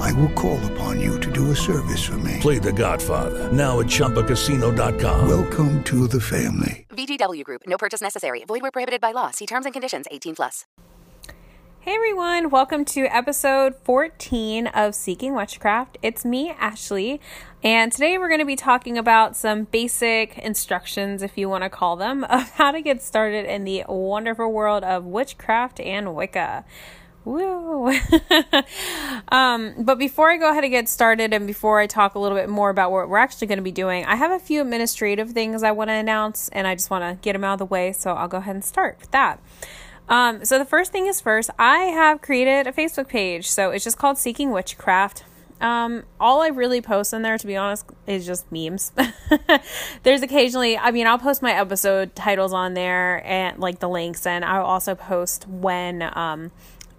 I will call upon you to do a service for me. Play The Godfather now at ChumbaCasino.com. Welcome to the family. VGW Group. No purchase necessary. Void where prohibited by law. See terms and conditions. 18 plus. Hey everyone, welcome to episode 14 of Seeking Witchcraft. It's me, Ashley, and today we're going to be talking about some basic instructions, if you want to call them, of how to get started in the wonderful world of witchcraft and Wicca. Woo! um, but before I go ahead and get started, and before I talk a little bit more about what we're actually going to be doing, I have a few administrative things I want to announce, and I just want to get them out of the way. So I'll go ahead and start with that. Um, so the first thing is first, I have created a Facebook page. So it's just called Seeking Witchcraft. Um, all I really post in there, to be honest, is just memes. There's occasionally, I mean, I'll post my episode titles on there and like the links, and I'll also post when um,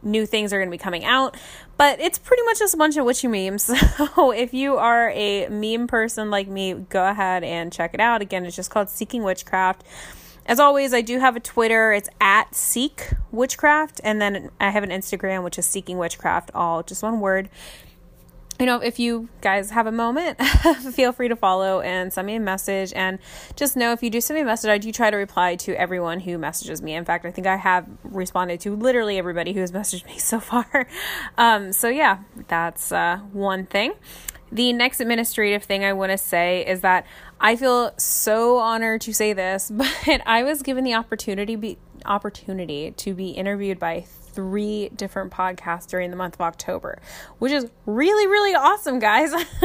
new things are going to be coming out. But it's pretty much just a bunch of witchy memes. So if you are a meme person like me, go ahead and check it out. Again, it's just called Seeking Witchcraft. As always, I do have a Twitter. It's at Seek Witchcraft. And then I have an Instagram, which is Seeking Witchcraft, all just one word you know, if you guys have a moment, feel free to follow and send me a message. And just know if you do send me a message, I do try to reply to everyone who messages me. In fact, I think I have responded to literally everybody who has messaged me so far. Um, so, yeah, that's uh, one thing. The next administrative thing I want to say is that I feel so honored to say this, but I was given the opportunity be, opportunity to be interviewed by three different podcasts during the month of October, which is really, really awesome, guys.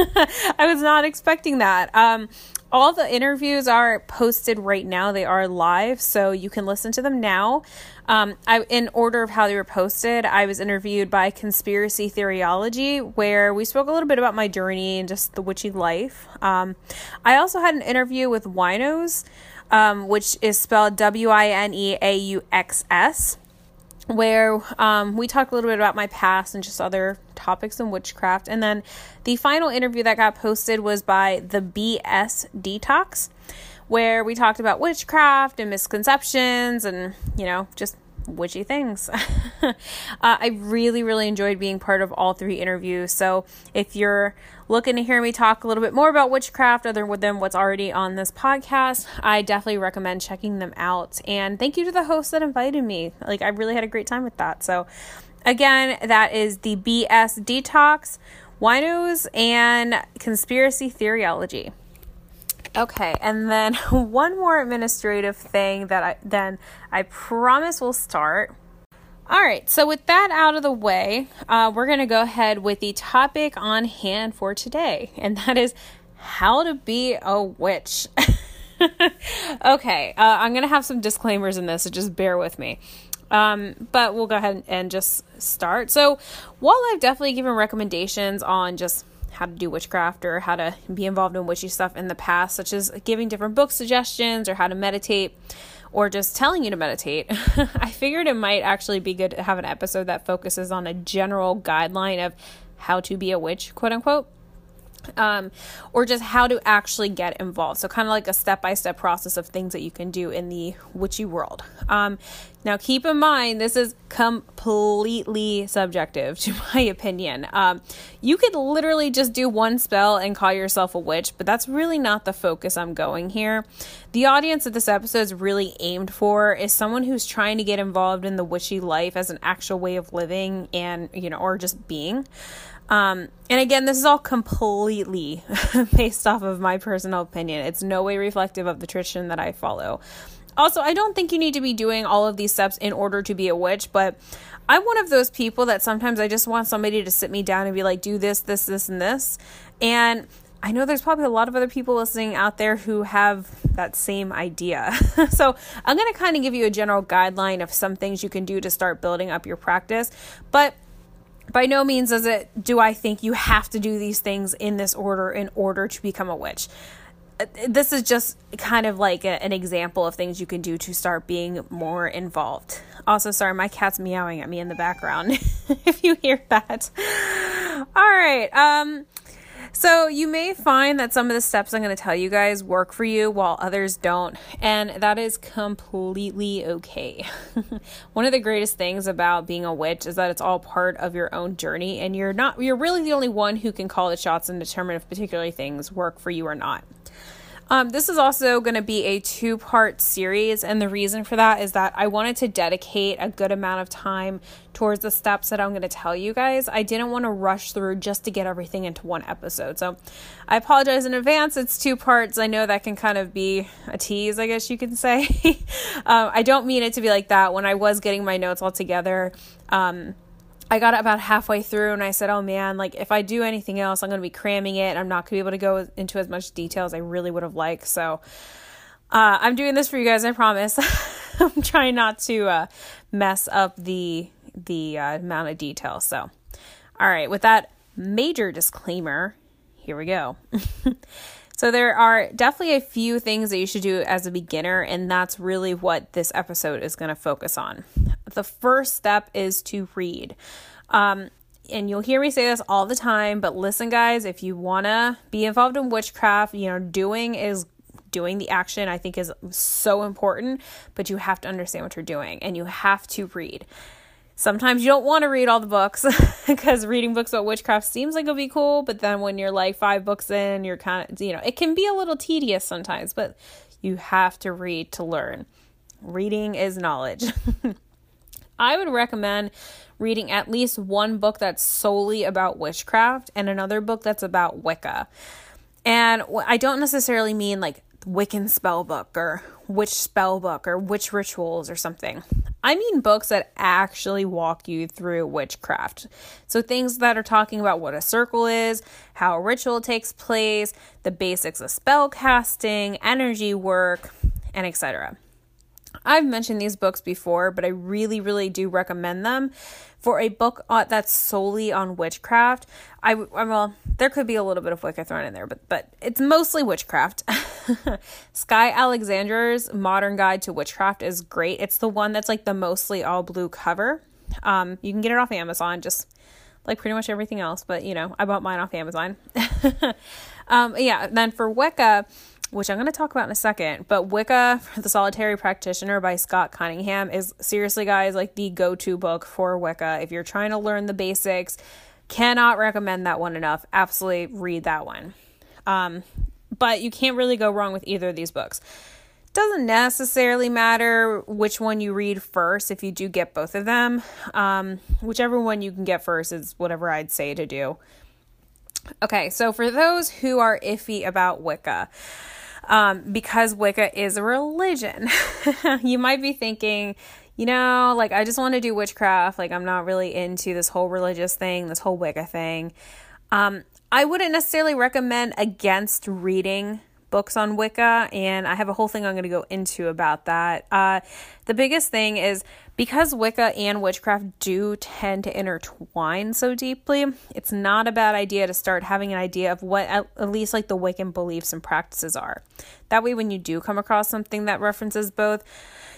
I was not expecting that. Um, all the interviews are posted right now. They are live, so you can listen to them now. Um, I, in order of how they were posted, I was interviewed by Conspiracy Theoryology, where we spoke a little bit about my journey and just the witchy life. Um, I also had an interview with Wineauxs, um, which is spelled W I N E A U X S where um, we talked a little bit about my past and just other topics in witchcraft. And then the final interview that got posted was by the BS Detox, where we talked about witchcraft and misconceptions and, you know, just witchy things. uh, I really, really enjoyed being part of all three interviews. So if you're looking to hear me talk a little bit more about witchcraft other than what's already on this podcast, I definitely recommend checking them out. And thank you to the host that invited me. Like, I really had a great time with that. So, again, that is the BS Detox, Wineauxs, and Conspiracy Theoryology. Okay, and then one more administrative thing that I then I promise we'll start. All right, so with that out of the way, uh, we're going to go ahead with the topic on hand for today, and that is how to be a witch. okay, uh, I'm going to have some disclaimers in this, so just bear with me. Um, but we'll go ahead and just start. So, while I've definitely given recommendations on just how to do witchcraft or how to be involved in witchy stuff in the past, such as giving different book suggestions or how to meditate, or just telling you to meditate, I figured it might actually be good to have an episode that focuses on a general guideline of how to be a witch, quote unquote um, or just how to actually get involved. So, kind of like a step by step process of things that you can do in the witchy world. Um, now, keep in mind, this is completely subjective to my opinion. Um, you could literally just do one spell and call yourself a witch, but that's really not the focus I'm going here. The audience that this episode is really aimed for is someone who's trying to get involved in the witchy life as an actual way of living and, you know, or just being. Um, and again, this is all completely based off of my personal opinion. It's no way reflective of the tradition that I follow. Also, I don't think you need to be doing all of these steps in order to be a witch, but I'm one of those people that sometimes I just want somebody to sit me down and be like, do this, this, this, and this. And I know there's probably a lot of other people listening out there who have that same idea. so, I'm going to kind of give you a general guideline of some things you can do to start building up your practice. But by no means does it do I think you have to do these things in this order in order to become a witch. this is just kind of like a, an example of things you can do to start being more involved. Also, sorry, my cat's meowing at me in the background if you hear that. All right. Um, so, you may find that some of the steps I'm going to tell you guys work for you while others don't, and that is completely okay. One of the greatest things about being a witch is that it's all part of your own journey, and you're not, you're really the only one who can call the shots and determine if particular things work for you or not. Um, this is also going to be a two part series, and the reason for that is that I wanted to dedicate a good amount of time towards the steps that I'm going to tell you guys. I didn't want to rush through just to get everything into one episode. So I apologize in advance. It's two parts. I know that can kind of be a tease, I guess you can say. um, I don't mean it to be like that. When I was getting my notes all together, um, I got it about halfway through and I said, oh man, like if I do anything else, I'm going to be cramming it. I'm not going to be able to go into as much detail as I really would have liked. So uh, I'm doing this for you guys, I promise. I'm trying not to uh, mess up the the uh, amount of detail. So, all right, with that major disclaimer, here we go. so there are definitely a few things that you should do as a beginner, and that's really what this episode is going to focus on the first step is to read. Um, and you'll hear me say this all the time, but listen, guys, if you want to be involved in witchcraft, you know, doing is doing the action, I think is so important, but you have to understand what you're doing and you have to read. Sometimes you don't want to read all the books because reading books about witchcraft seems like it'll be cool, but then when you're like five books in, you're kind of, you know, it can be a little tedious sometimes, but you have to read to learn. Reading is knowledge. I would recommend reading at least one book that's solely about witchcraft and another book that's about Wicca. And I don't necessarily mean like Wiccan spell book or witch spell book or witch rituals or something. I mean books that actually walk you through witchcraft. So things that are talking about what a circle is, how a ritual takes place, the basics of spell casting, energy work, and etc. I've mentioned these books before, but I really, really do recommend them. For a book uh, that's solely on witchcraft, I well, there could be a little bit of Wicca thrown in there, but but it's mostly witchcraft. Skye Alexander's Modern Guide to Witchcraft is great. It's the one that's like the mostly all blue cover. Um, you can get it off Amazon, just like pretty much everything else. But you know, I bought mine off Amazon. um, yeah. Then for Wicca which I'm going to talk about in a second. But Wicca, the Solitary Practitioner by Scott Cunningham, is seriously, guys, like the go to book for Wicca. If you're trying to learn the basics, cannot recommend that one enough. Absolutely read that one. Um, but you can't really go wrong with either of these books. Doesn't necessarily matter which one you read first if you do get both of them. Um, whichever one you can get first is whatever I'd say to do. Okay, so for those who are iffy about Wicca, um, because Wicca is a religion. you might be thinking, you know, like I just want to do witchcraft. Like I'm not really into this whole religious thing, this whole Wicca thing. Um, I wouldn't necessarily recommend against reading books on Wicca, and I have a whole thing I'm going to go into about that. Uh, the biggest thing is because Wicca and witchcraft do tend to intertwine so deeply, it's not a bad idea to start having an idea of what at, least like the Wiccan beliefs and practices are. That way, when you do come across something that references both,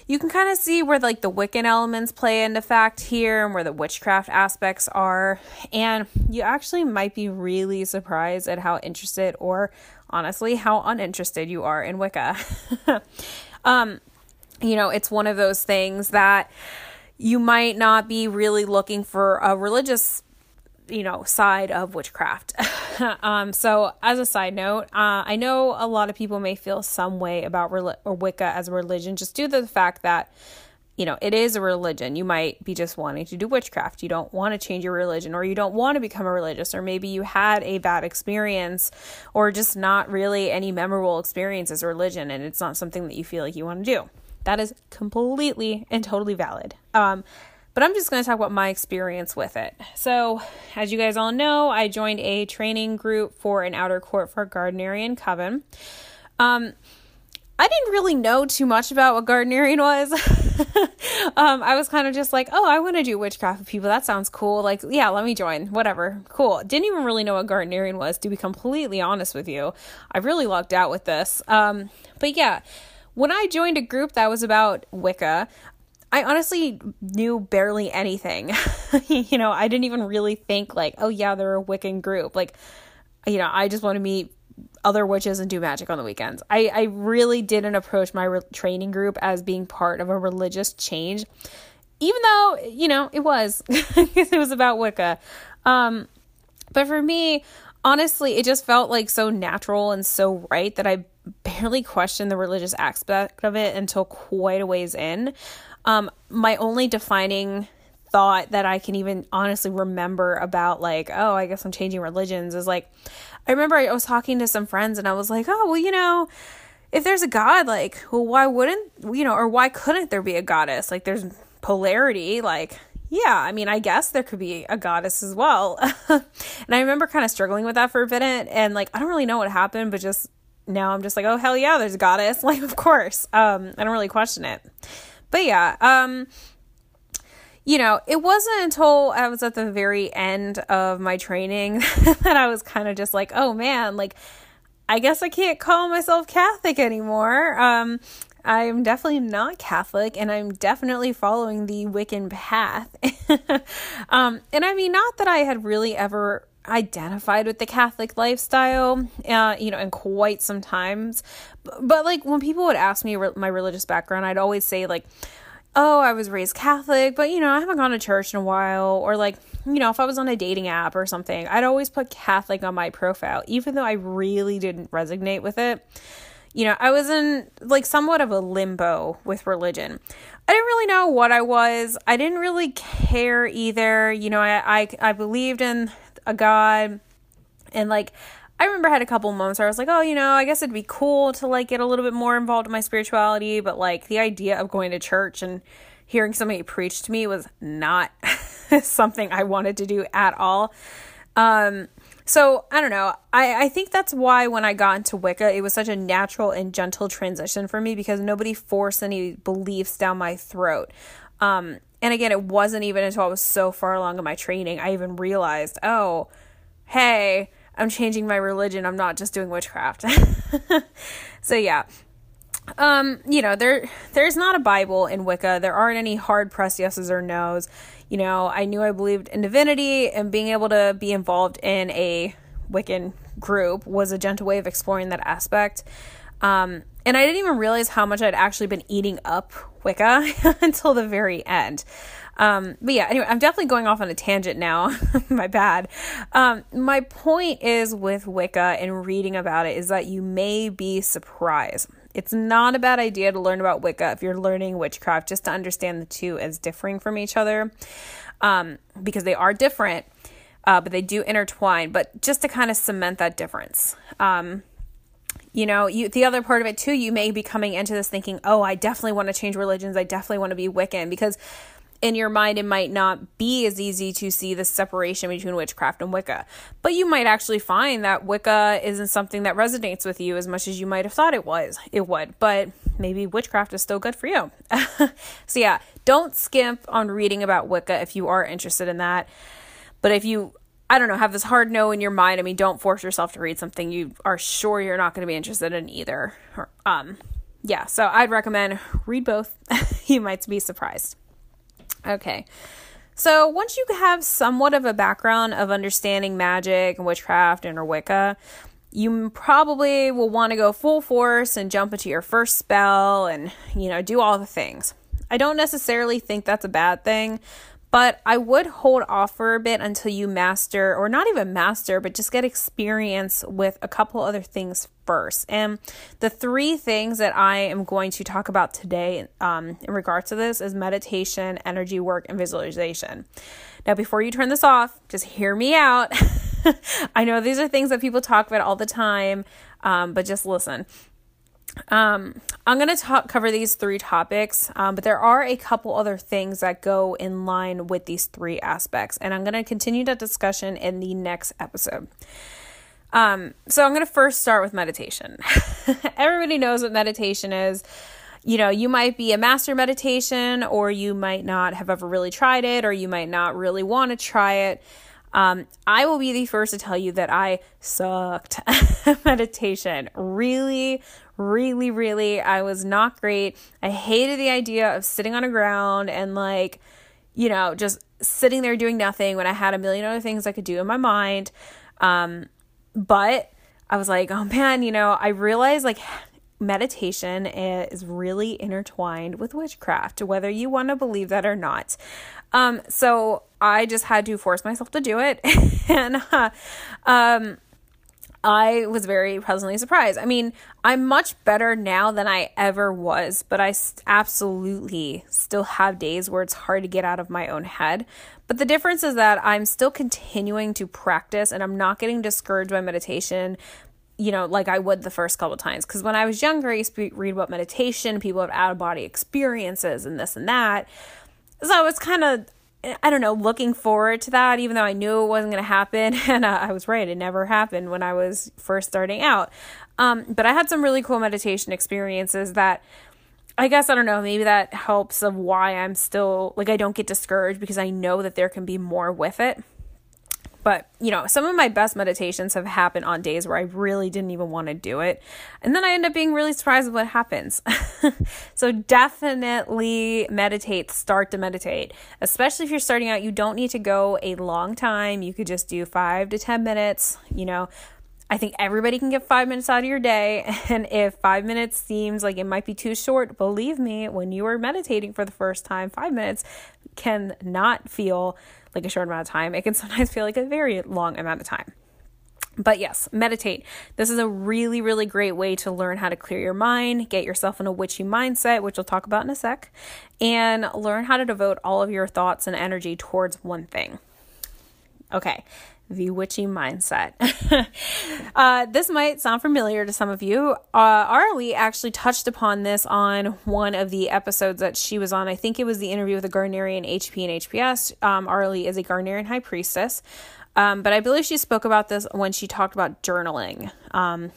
you can kind of see where like the Wiccan elements play into fact here and where the witchcraft aspects are. And you actually might be really surprised at how interested or honestly how uninterested you are in Wicca. um, you know, it's one of those things that you might not be really looking for a religious you know side of witchcraft. Um, so as a side note uh, i know a lot of people may feel some way about rel- or wicca as a religion just due to the fact that you know it is a religion. You might be just wanting to do witchcraft. You don't want to change your religion or you don't want to become a religious or maybe you had a bad experience or just not really any memorable experience as a religion and it's not something that you feel like you want to do that is completely and totally valid. Um, but I'm just going to talk about my experience with it. So, as you guys all know, I joined a training group for an outer court for Gardnerian Coven. Um, I didn't really know too much about what Gardnerian was. um, I was kind of just like, oh, I want to do witchcraft with people. That sounds cool. Like, yeah, let me join. Whatever. Cool. Didn't even really know what Gardnerian was, to be completely honest with you. I really lucked out with this. Um, but yeah, when I joined a group that was about Wicca, I honestly knew barely anything. you know, I didn't even really think like, oh yeah, they're a Wiccan group. Like, you know, I just want to meet other witches and do magic on the weekends. I, I really didn't approach my re- training group as being part of a religious change, even though, you know, it was, it was about Wicca. Um, but for me, honestly, it just felt like so natural and so right that I barely questioned the religious aspect of it until quite a ways in. Um, my only defining thought that I can even honestly remember about like, oh, I guess I'm changing religions is like I remember I was talking to some friends and I was like, "Oh, well, you know, if there's a god, like, well, why wouldn't, you know, or why couldn't there be a goddess? Like there's polarity, like yeah, I mean, I guess there could be a goddess as well. and I remember kind of struggling with that for a minute and like I don't really know what happened, but just now I'm just like, "Oh, hell yeah, there's a goddess." Like, of course. Um I don't really question it. But yeah, um you know, it wasn't until I was at the very end of my training that I was kind of just like, oh man, like, I guess I can't call myself Catholic anymore. Um, I'm definitely not Catholic and I'm definitely following the Wiccan path. um, and I mean, not that I had really ever identified with the Catholic lifestyle, uh, you know, in quite some times. But, but like when people would ask me re- my religious background, I'd always say, like, oh, I was raised Catholic, but you know, I haven't gone to church in a while. Or like, you know, if I was on a dating app or something, I'd always put Catholic on my profile, even though I really didn't resonate with it. You know, I was in like somewhat of a limbo with religion. I didn't really know what I was. I didn't really care either. You know, I I, I believed in a God and like I remember I had a couple moments where I was like, oh, you know, I guess it'd be cool to like get a little bit more involved in my spirituality, but like the idea of going to church and hearing somebody preach to me was not something I wanted to do at all. Um, so I don't know. I, I think that's why when I got into Wicca, it was such a natural and gentle transition for me because nobody forced any beliefs down my throat. Um, and again, it wasn't even until I was so far along in my training I even realized, oh, hey, I'm changing my religion. I'm not just doing witchcraft. so yeah. Um, you know, there there's not a Bible in Wicca. There aren't any hard pressed yeses or nos. You know, I knew I believed in divinity and being able to be involved in a Wiccan group was a gentle way of exploring that aspect. Um, and I didn't even realize how much I'd actually been eating up Wicca until the very end. Um, but yeah, anyway, I'm definitely going off on a tangent now. my bad. Um, my point is with Wicca and reading about it is that you may be surprised. It's not a bad idea to learn about Wicca if you're learning witchcraft, just to understand the two as differing from each other, um, because they are different, uh, but they do intertwine. But just to kind of cement that difference. Um, you know you the other part of it too you may be coming into this thinking oh i definitely want to change religions i definitely want to be wiccan because in your mind, it might not be as easy to see the separation between witchcraft and Wicca. But you might actually find that Wicca isn't something that resonates with you as much as you might have thought it was. It would, but maybe witchcraft is still good for you. so yeah, don't skimp on reading about Wicca if you are interested in that. But if you I don't know, have this hard no in your mind. I mean, don't force yourself to read something you are sure you're not going to be interested in either. Um, yeah, so I'd recommend read both. you might be surprised. Okay. So once you have somewhat of a background of understanding magic and witchcraft and or Wicca, you probably will want to go full force and jump into your first spell and, you know, do all the things. I don't necessarily think that's a bad thing, but I would hold off for a bit until you master, or not even master, but just get experience with a couple other things first. And the three things that I am going to talk about today um, in regards to this is meditation, energy work, and visualization. Now, before you turn this off, just hear me out. I know these are things that people talk about all the time, um, but just listen. Um, I'm going to talk cover these three topics, um, but there are a couple other things that go in line with these three aspects, and I'm going to continue that discussion in the next episode. Um, so I'm going to first start with meditation. Everybody knows what meditation is. you know, you might be a master meditation, or you might not have ever really tried it, or you might not really want to try it. Um, I will be the first to tell you that I sucked meditation. Really, really, really, I was not great. I hated the idea of sitting on a ground and like, you know, just sitting there doing nothing when I had a million other things I could do in my mind. Um, but I was like, oh man, you know, I realized like meditation is really intertwined with witchcraft, whether you want to believe that or not. Um, so I just had to force myself to do it. and uh, um, I was very pleasantly surprised. I mean, I'm much better now than I ever was, but I absolutely still have days where it's hard to get out of my own head. But the difference is that I'm still continuing to practice and I'm not getting discouraged by meditation you know, like I would the first couple times. Because when I was younger, I used to read about meditation, people have out of body experiences and this and that. So it's kind of, I don't know, looking forward to that, even though I knew it wasn't going to happen. And uh, I was right, it never happened when I was first starting out. Um, but I had some really cool meditation experiences that I guess I don't know, maybe that helps of why I'm still like I don't get discouraged because I know that there can be more with it. But, you know, some of my best meditations have happened on days where I really didn't even want to do it. And then I end up being really surprised with what happens. so definitely meditate, start to meditate. Especially if you're starting out, you don't need to go a long time. You could just do five to 10 minutes, you know. I think everybody can get five minutes out of your day. And if five minutes seems like it might be too short, believe me, when you are meditating for the first time, five minutes can not feel like a short amount of time. It can sometimes feel like a very long amount of time. But yes, meditate. This is a really, really great way to learn how to clear your mind, get yourself in a witchy mindset, which we'll talk about in a sec, and learn how to devote all of your thoughts and energy towards one thing. Okay, the witchy mindset. uh, this might sound familiar to some of you. Uh, Arlie actually touched upon this on one of the episodes that she was on. I think it was the interview with the Gardnerian HP and HPS. Um, Arlie is a Gardnerian high priestess. Um, but I believe she spoke about this when she talked about journaling. Um,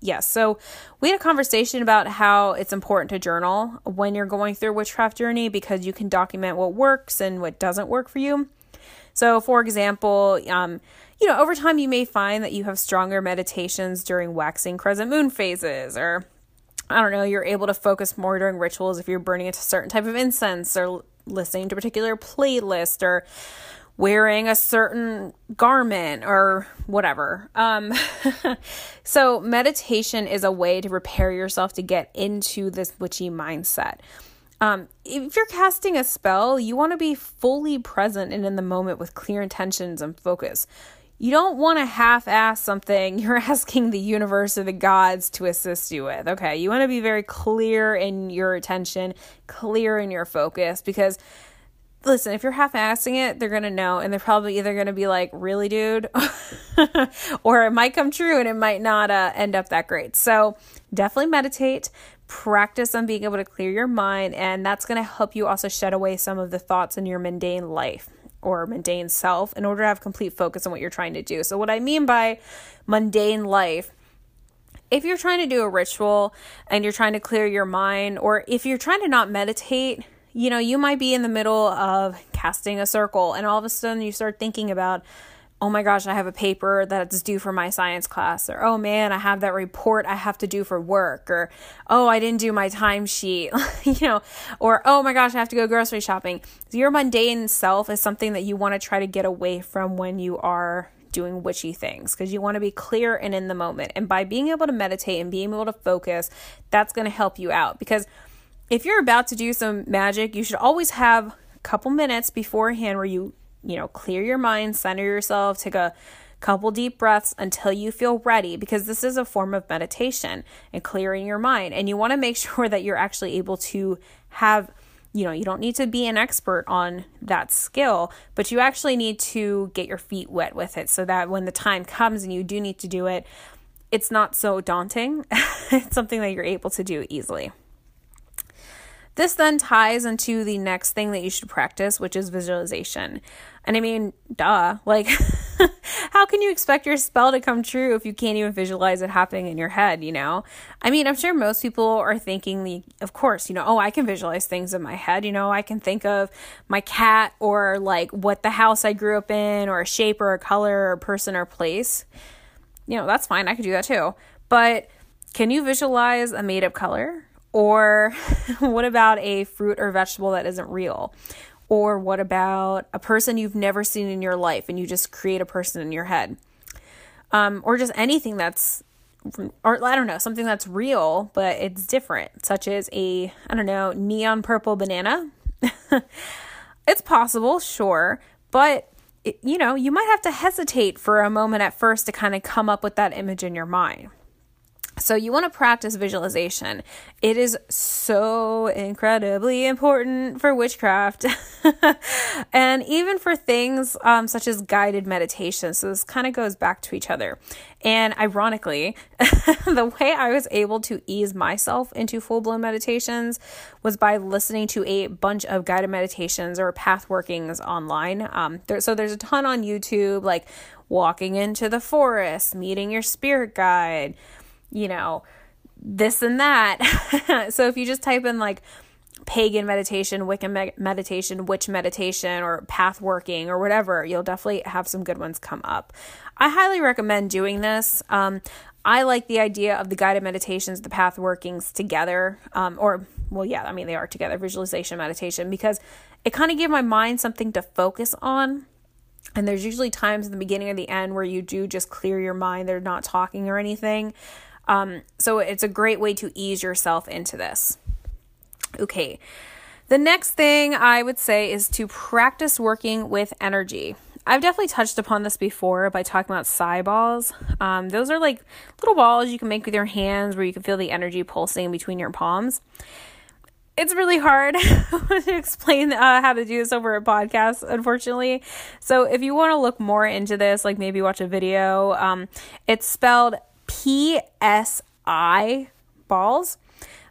yes, yeah, so we had a conversation about how it's important to journal when you're going through a witchcraft journey because you can document what works and what doesn't work for you. So, for example, um, you know, over time you may find that you have stronger meditations during waxing crescent moon phases, or I don't know, you're able to focus more during rituals if you're burning a certain type of incense, or listening to a particular playlist, or wearing a certain garment or whatever. Um, so, meditation is a way to prepare yourself to get into this witchy mindset. Um, if you're casting a spell, you want to be fully present and in the moment with clear intentions and focus. You don't want to half ass something you're asking the universe or the gods to assist you with. Okay. You want to be very clear in your attention, clear in your focus, because listen, if you're half assing it, they're going to know. And they're probably either going to be like, really, dude? or it might come true and it might not uh, end up that great. So definitely meditate practice on being able to clear your mind, and that's going to help you also shed away some of the thoughts in your mundane life or mundane self in order to have complete focus on what you're trying to do. So, what I mean by mundane life if you're trying to do a ritual and you're trying to clear your mind, or if you're trying to not meditate, you know, you might be in the middle of casting a circle and all of a sudden you start thinking about, oh my gosh, I have a paper that's due for my science class, or oh man, I have that report I have to do for work, or oh, I didn't do my timesheet, you know, or oh my gosh, I have to go grocery shopping. Your mundane self is something that you want to try to get away from when you are doing witchy things because you want to be clear and in the moment. And by being able to meditate and being able to focus, that's going to help you out because if you're about to do some magic, you should always have a couple minutes beforehand where you you know, clear your mind, center yourself, take a couple deep breaths until you feel ready because this is a form of meditation and clearing your mind. And you want to make sure that you're actually able to have, you know, you don't need to be an expert on that skill, but you actually need to get your feet wet with it so that when the time comes and you do need to do it, it's not so daunting. it's something that you're able to do easily. This then ties into the next thing that you should practice, which is visualization. And I mean, duh, like, how can you expect your spell to come true if you can't even visualize it happening in your head, you know? I mean, I'm sure most people are thinking the of course, you know, oh, I can visualize things in my head, you know, I can think of my cat or like what the house I grew up in or a shape or a color or person or place. You know, that's fine. I could do that too. But can you visualize a made up color? Or what about a fruit or vegetable that isn't real? Or what about a person you've never seen in your life and you just create a person in your head? Um, or just anything that's, or I don't know, something that's real, but it's different, such as a, I don't know, neon purple banana. it's possible, sure, but you know, you might have to hesitate for a moment at first to kind of come up with that image in your mind. So, you want to practice visualization. It is so incredibly important for witchcraft and even for things um, such as guided meditation. So, this kind of goes back to each other. And ironically, the way I was able to ease myself into full blown meditations was by listening to a bunch of guided meditations or path workings online. Um, there, so, there's a ton on YouTube, like walking into the forest, meeting your spirit guide you know, this and that. so if you just type in like pagan meditation, Wiccan me- meditation, witch meditation, or path working, or whatever, you'll definitely have some good ones come up. I highly recommend doing this. Um, I like the idea of the guided meditations, the path workings together, um, or well, yeah, I mean they are together, visualization, meditation, because it kind of gave my mind something to focus on. And there's usually times in the beginning or the end where you do just clear your mind. They're not talking or anything. Um, so it's a great way to ease yourself into this. Okay. The next thing I would say is to practice working with energy. I've definitely touched upon this before by talking about psi balls. Um, those are like little balls you can make with your hands where you can feel the energy pulsing between your palms. It's really hard to explain uh, how to do this over a podcast, unfortunately. So, if you want to look more into this, like maybe watch a video, um, it's spelled PSI balls.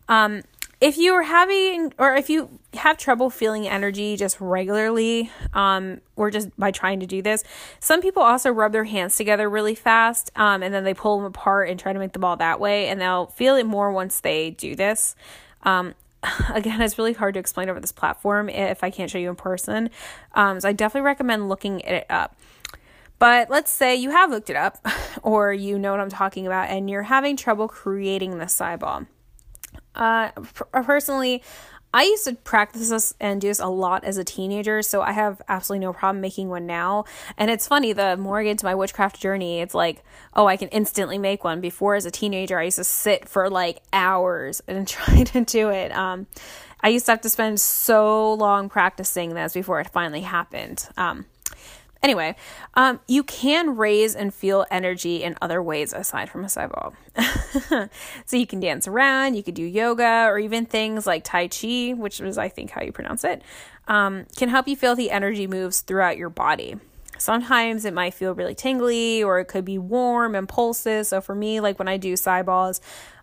Um, if you are having, or if you have trouble feeling energy just regularly, um, or just by trying to do this, some people also rub their hands together really fast, um, and then they pull them apart and try to make the ball that way, and they'll feel it more once they do this. Um, again, it's really hard to explain over this platform if I can't show you in person. Um, so I definitely recommend looking it up. But let's say you have looked it up or you know what I'm talking about and you're having trouble creating the psi ball. Uh, personally, I used to practice this and do this a lot as a teenager, so I have absolutely no problem making one now. And it's funny, the more I get into my witchcraft journey, it's like, oh, I can instantly make one. Before, as a teenager, I used to sit for like hours and try to do it. Um, I used to have to spend so long practicing this before it finally happened. Um, Anyway, um, you can raise and feel energy in other ways aside from a ball. so you can dance around, you could do yoga, or even things like Tai Chi, which is, I think, how you pronounce it, um, can help you feel the energy moves throughout your body. Sometimes it might feel really tingly, or it could be warm and pulses. So for me, like when I do psi balls,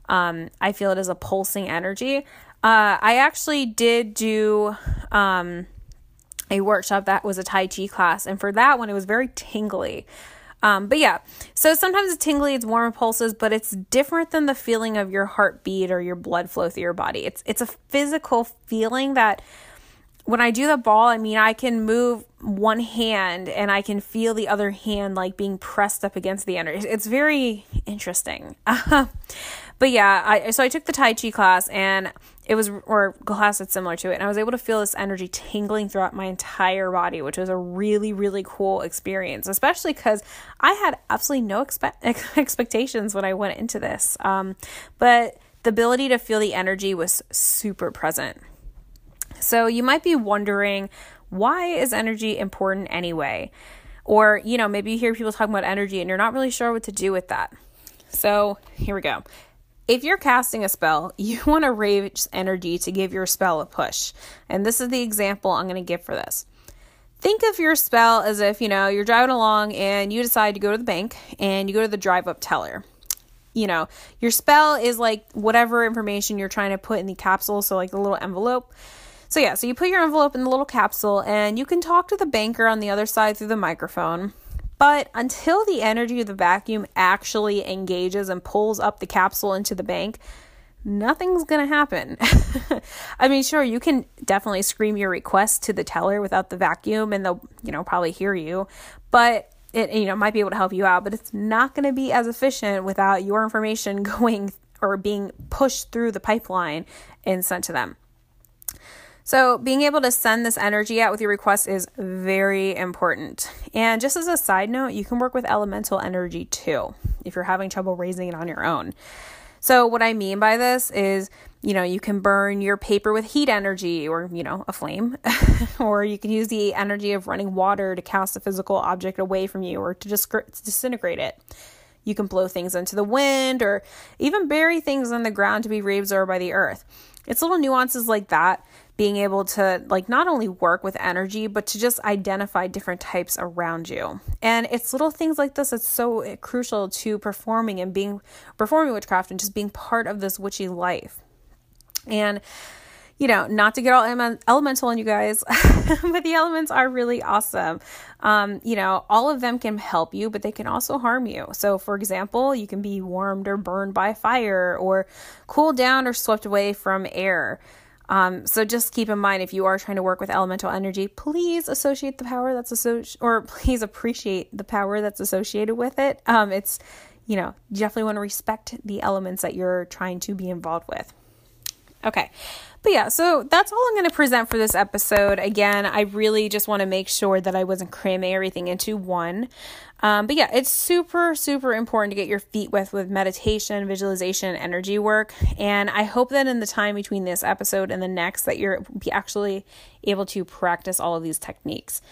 um, I feel it as a pulsing energy. Uh, I actually did do. Um, a workshop that was a Tai Chi class. And for that one, it was very tingly. Um, but yeah, so sometimes it's tingly, it's warm pulses, but it's different than the feeling of your heartbeat or your blood flow through your body. It's it's a physical feeling that when I do the ball, I mean, I can move one hand and I can feel the other hand like being pressed up against the energy. It's very interesting. but yeah, I so I took the Tai Chi class and it was or class that's similar to it and i was able to feel this energy tingling throughout my entire body which was a really really cool experience especially because i had absolutely no expe- expectations when i went into this um, but the ability to feel the energy was super present. So you might be wondering why is energy important anyway? Or you know maybe you hear people talking about energy and you're not really sure what to do with that. So here we go if you're casting a spell, you want to raise energy to give your spell a push. And this is the example I'm going to give for this. Think of your spell as if, you know, you're driving along and you decide to go to the bank and you go to the drive up teller. You know, your spell is like whatever information you're trying to put in the capsule, so like the little envelope. So, yeah, so you put your envelope in the little capsule and you can talk to the banker on the other side through the microphone But until the energy of the vacuum actually engages and pulls up the capsule into the bank, nothing's going to happen. I mean, sure, you can definitely scream your request to the teller without the vacuum and they'll, you know, probably hear you, but it, you know, might be able to help you out, but it's not going to be as efficient without your information going or being pushed through the pipeline and sent to them. So, being able to send this energy out with your request is very important. And just as a side note, you can work with elemental energy too if you're having trouble raising it on your own. So, what I mean by this is, you know, you can burn your paper with heat energy or, you know, a flame, or you can use the energy of running water to cast a physical object away from you or to disintegrate it. You can blow things into the wind or even bury things in the ground to be reabsorbed by the earth. It's little nuances like that being able to like not only work with energy but to just identify different types around you and it's little things like this that's so crucial to performing and being performing witchcraft and just being part of this witchy life and you know, not to get all elemental on you guys, but the elements are really awesome. Um, you know, all of them can help you, but they can also harm you. So, for example, you can be warmed or burned by fire, or cooled down or swept away from air. Um, so just keep in mind if you are trying to work with elemental energy, please associate the power that's associated, or please appreciate the power that's associated with it. Um, it's, you know, you definitely want to respect the elements that you're trying to be involved with. Okay. But yeah, so that's all I'm going to present for this episode. Again, I really just want to make sure that I wasn't cramming everything into one. Um, but yeah, it's super, super important to get your feet wet with meditation, visualization, energy work. And I hope that in the time between this episode and the next, that you're actually able to practice all of these techniques.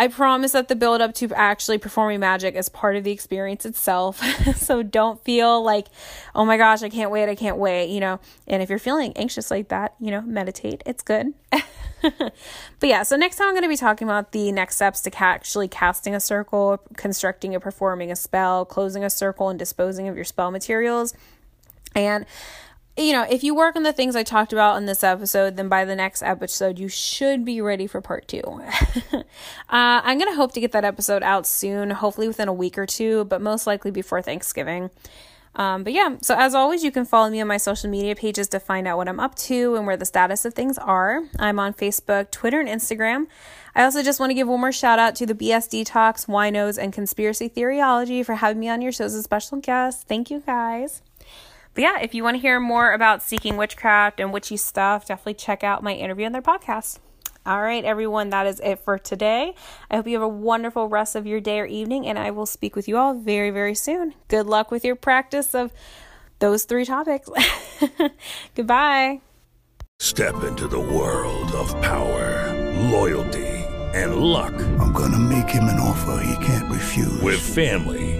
I promise that the build up to actually performing magic is part of the experience itself. so don't feel like, oh my gosh, I can't wait, I can't wait, you know. And if you're feeling anxious like that, you know, meditate, it's good. but yeah, so next time I'm going to be talking about the next steps to actually casting a circle, constructing or performing a spell, closing a circle, and disposing of your spell materials. And you know, if you work on the things I talked about in this episode, then by the next episode, you should be ready for part two. uh, I'm going to hope to get that episode out soon, hopefully within a week or two, but most likely before Thanksgiving. Um, but yeah, so as always, you can follow me on my social media pages to find out what I'm up to and where the status of things are. I'm on Facebook, Twitter, and Instagram. I also just want to give one more shout out to the BS Detox, Wineauxs, and Conspiracy Theoryology for having me on your show as a special guest. Thank you guys. But yeah, if you want to hear more about seeking witchcraft and witchy stuff, definitely check out my interview on their podcast. All right, everyone, that is it for today. I hope you have a wonderful rest of your day or evening, and I will speak with you all very, very soon. Good luck with your practice of those three topics. Goodbye. Step into the world of power, loyalty, and luck. I'm going to make him an offer he can't refuse. With family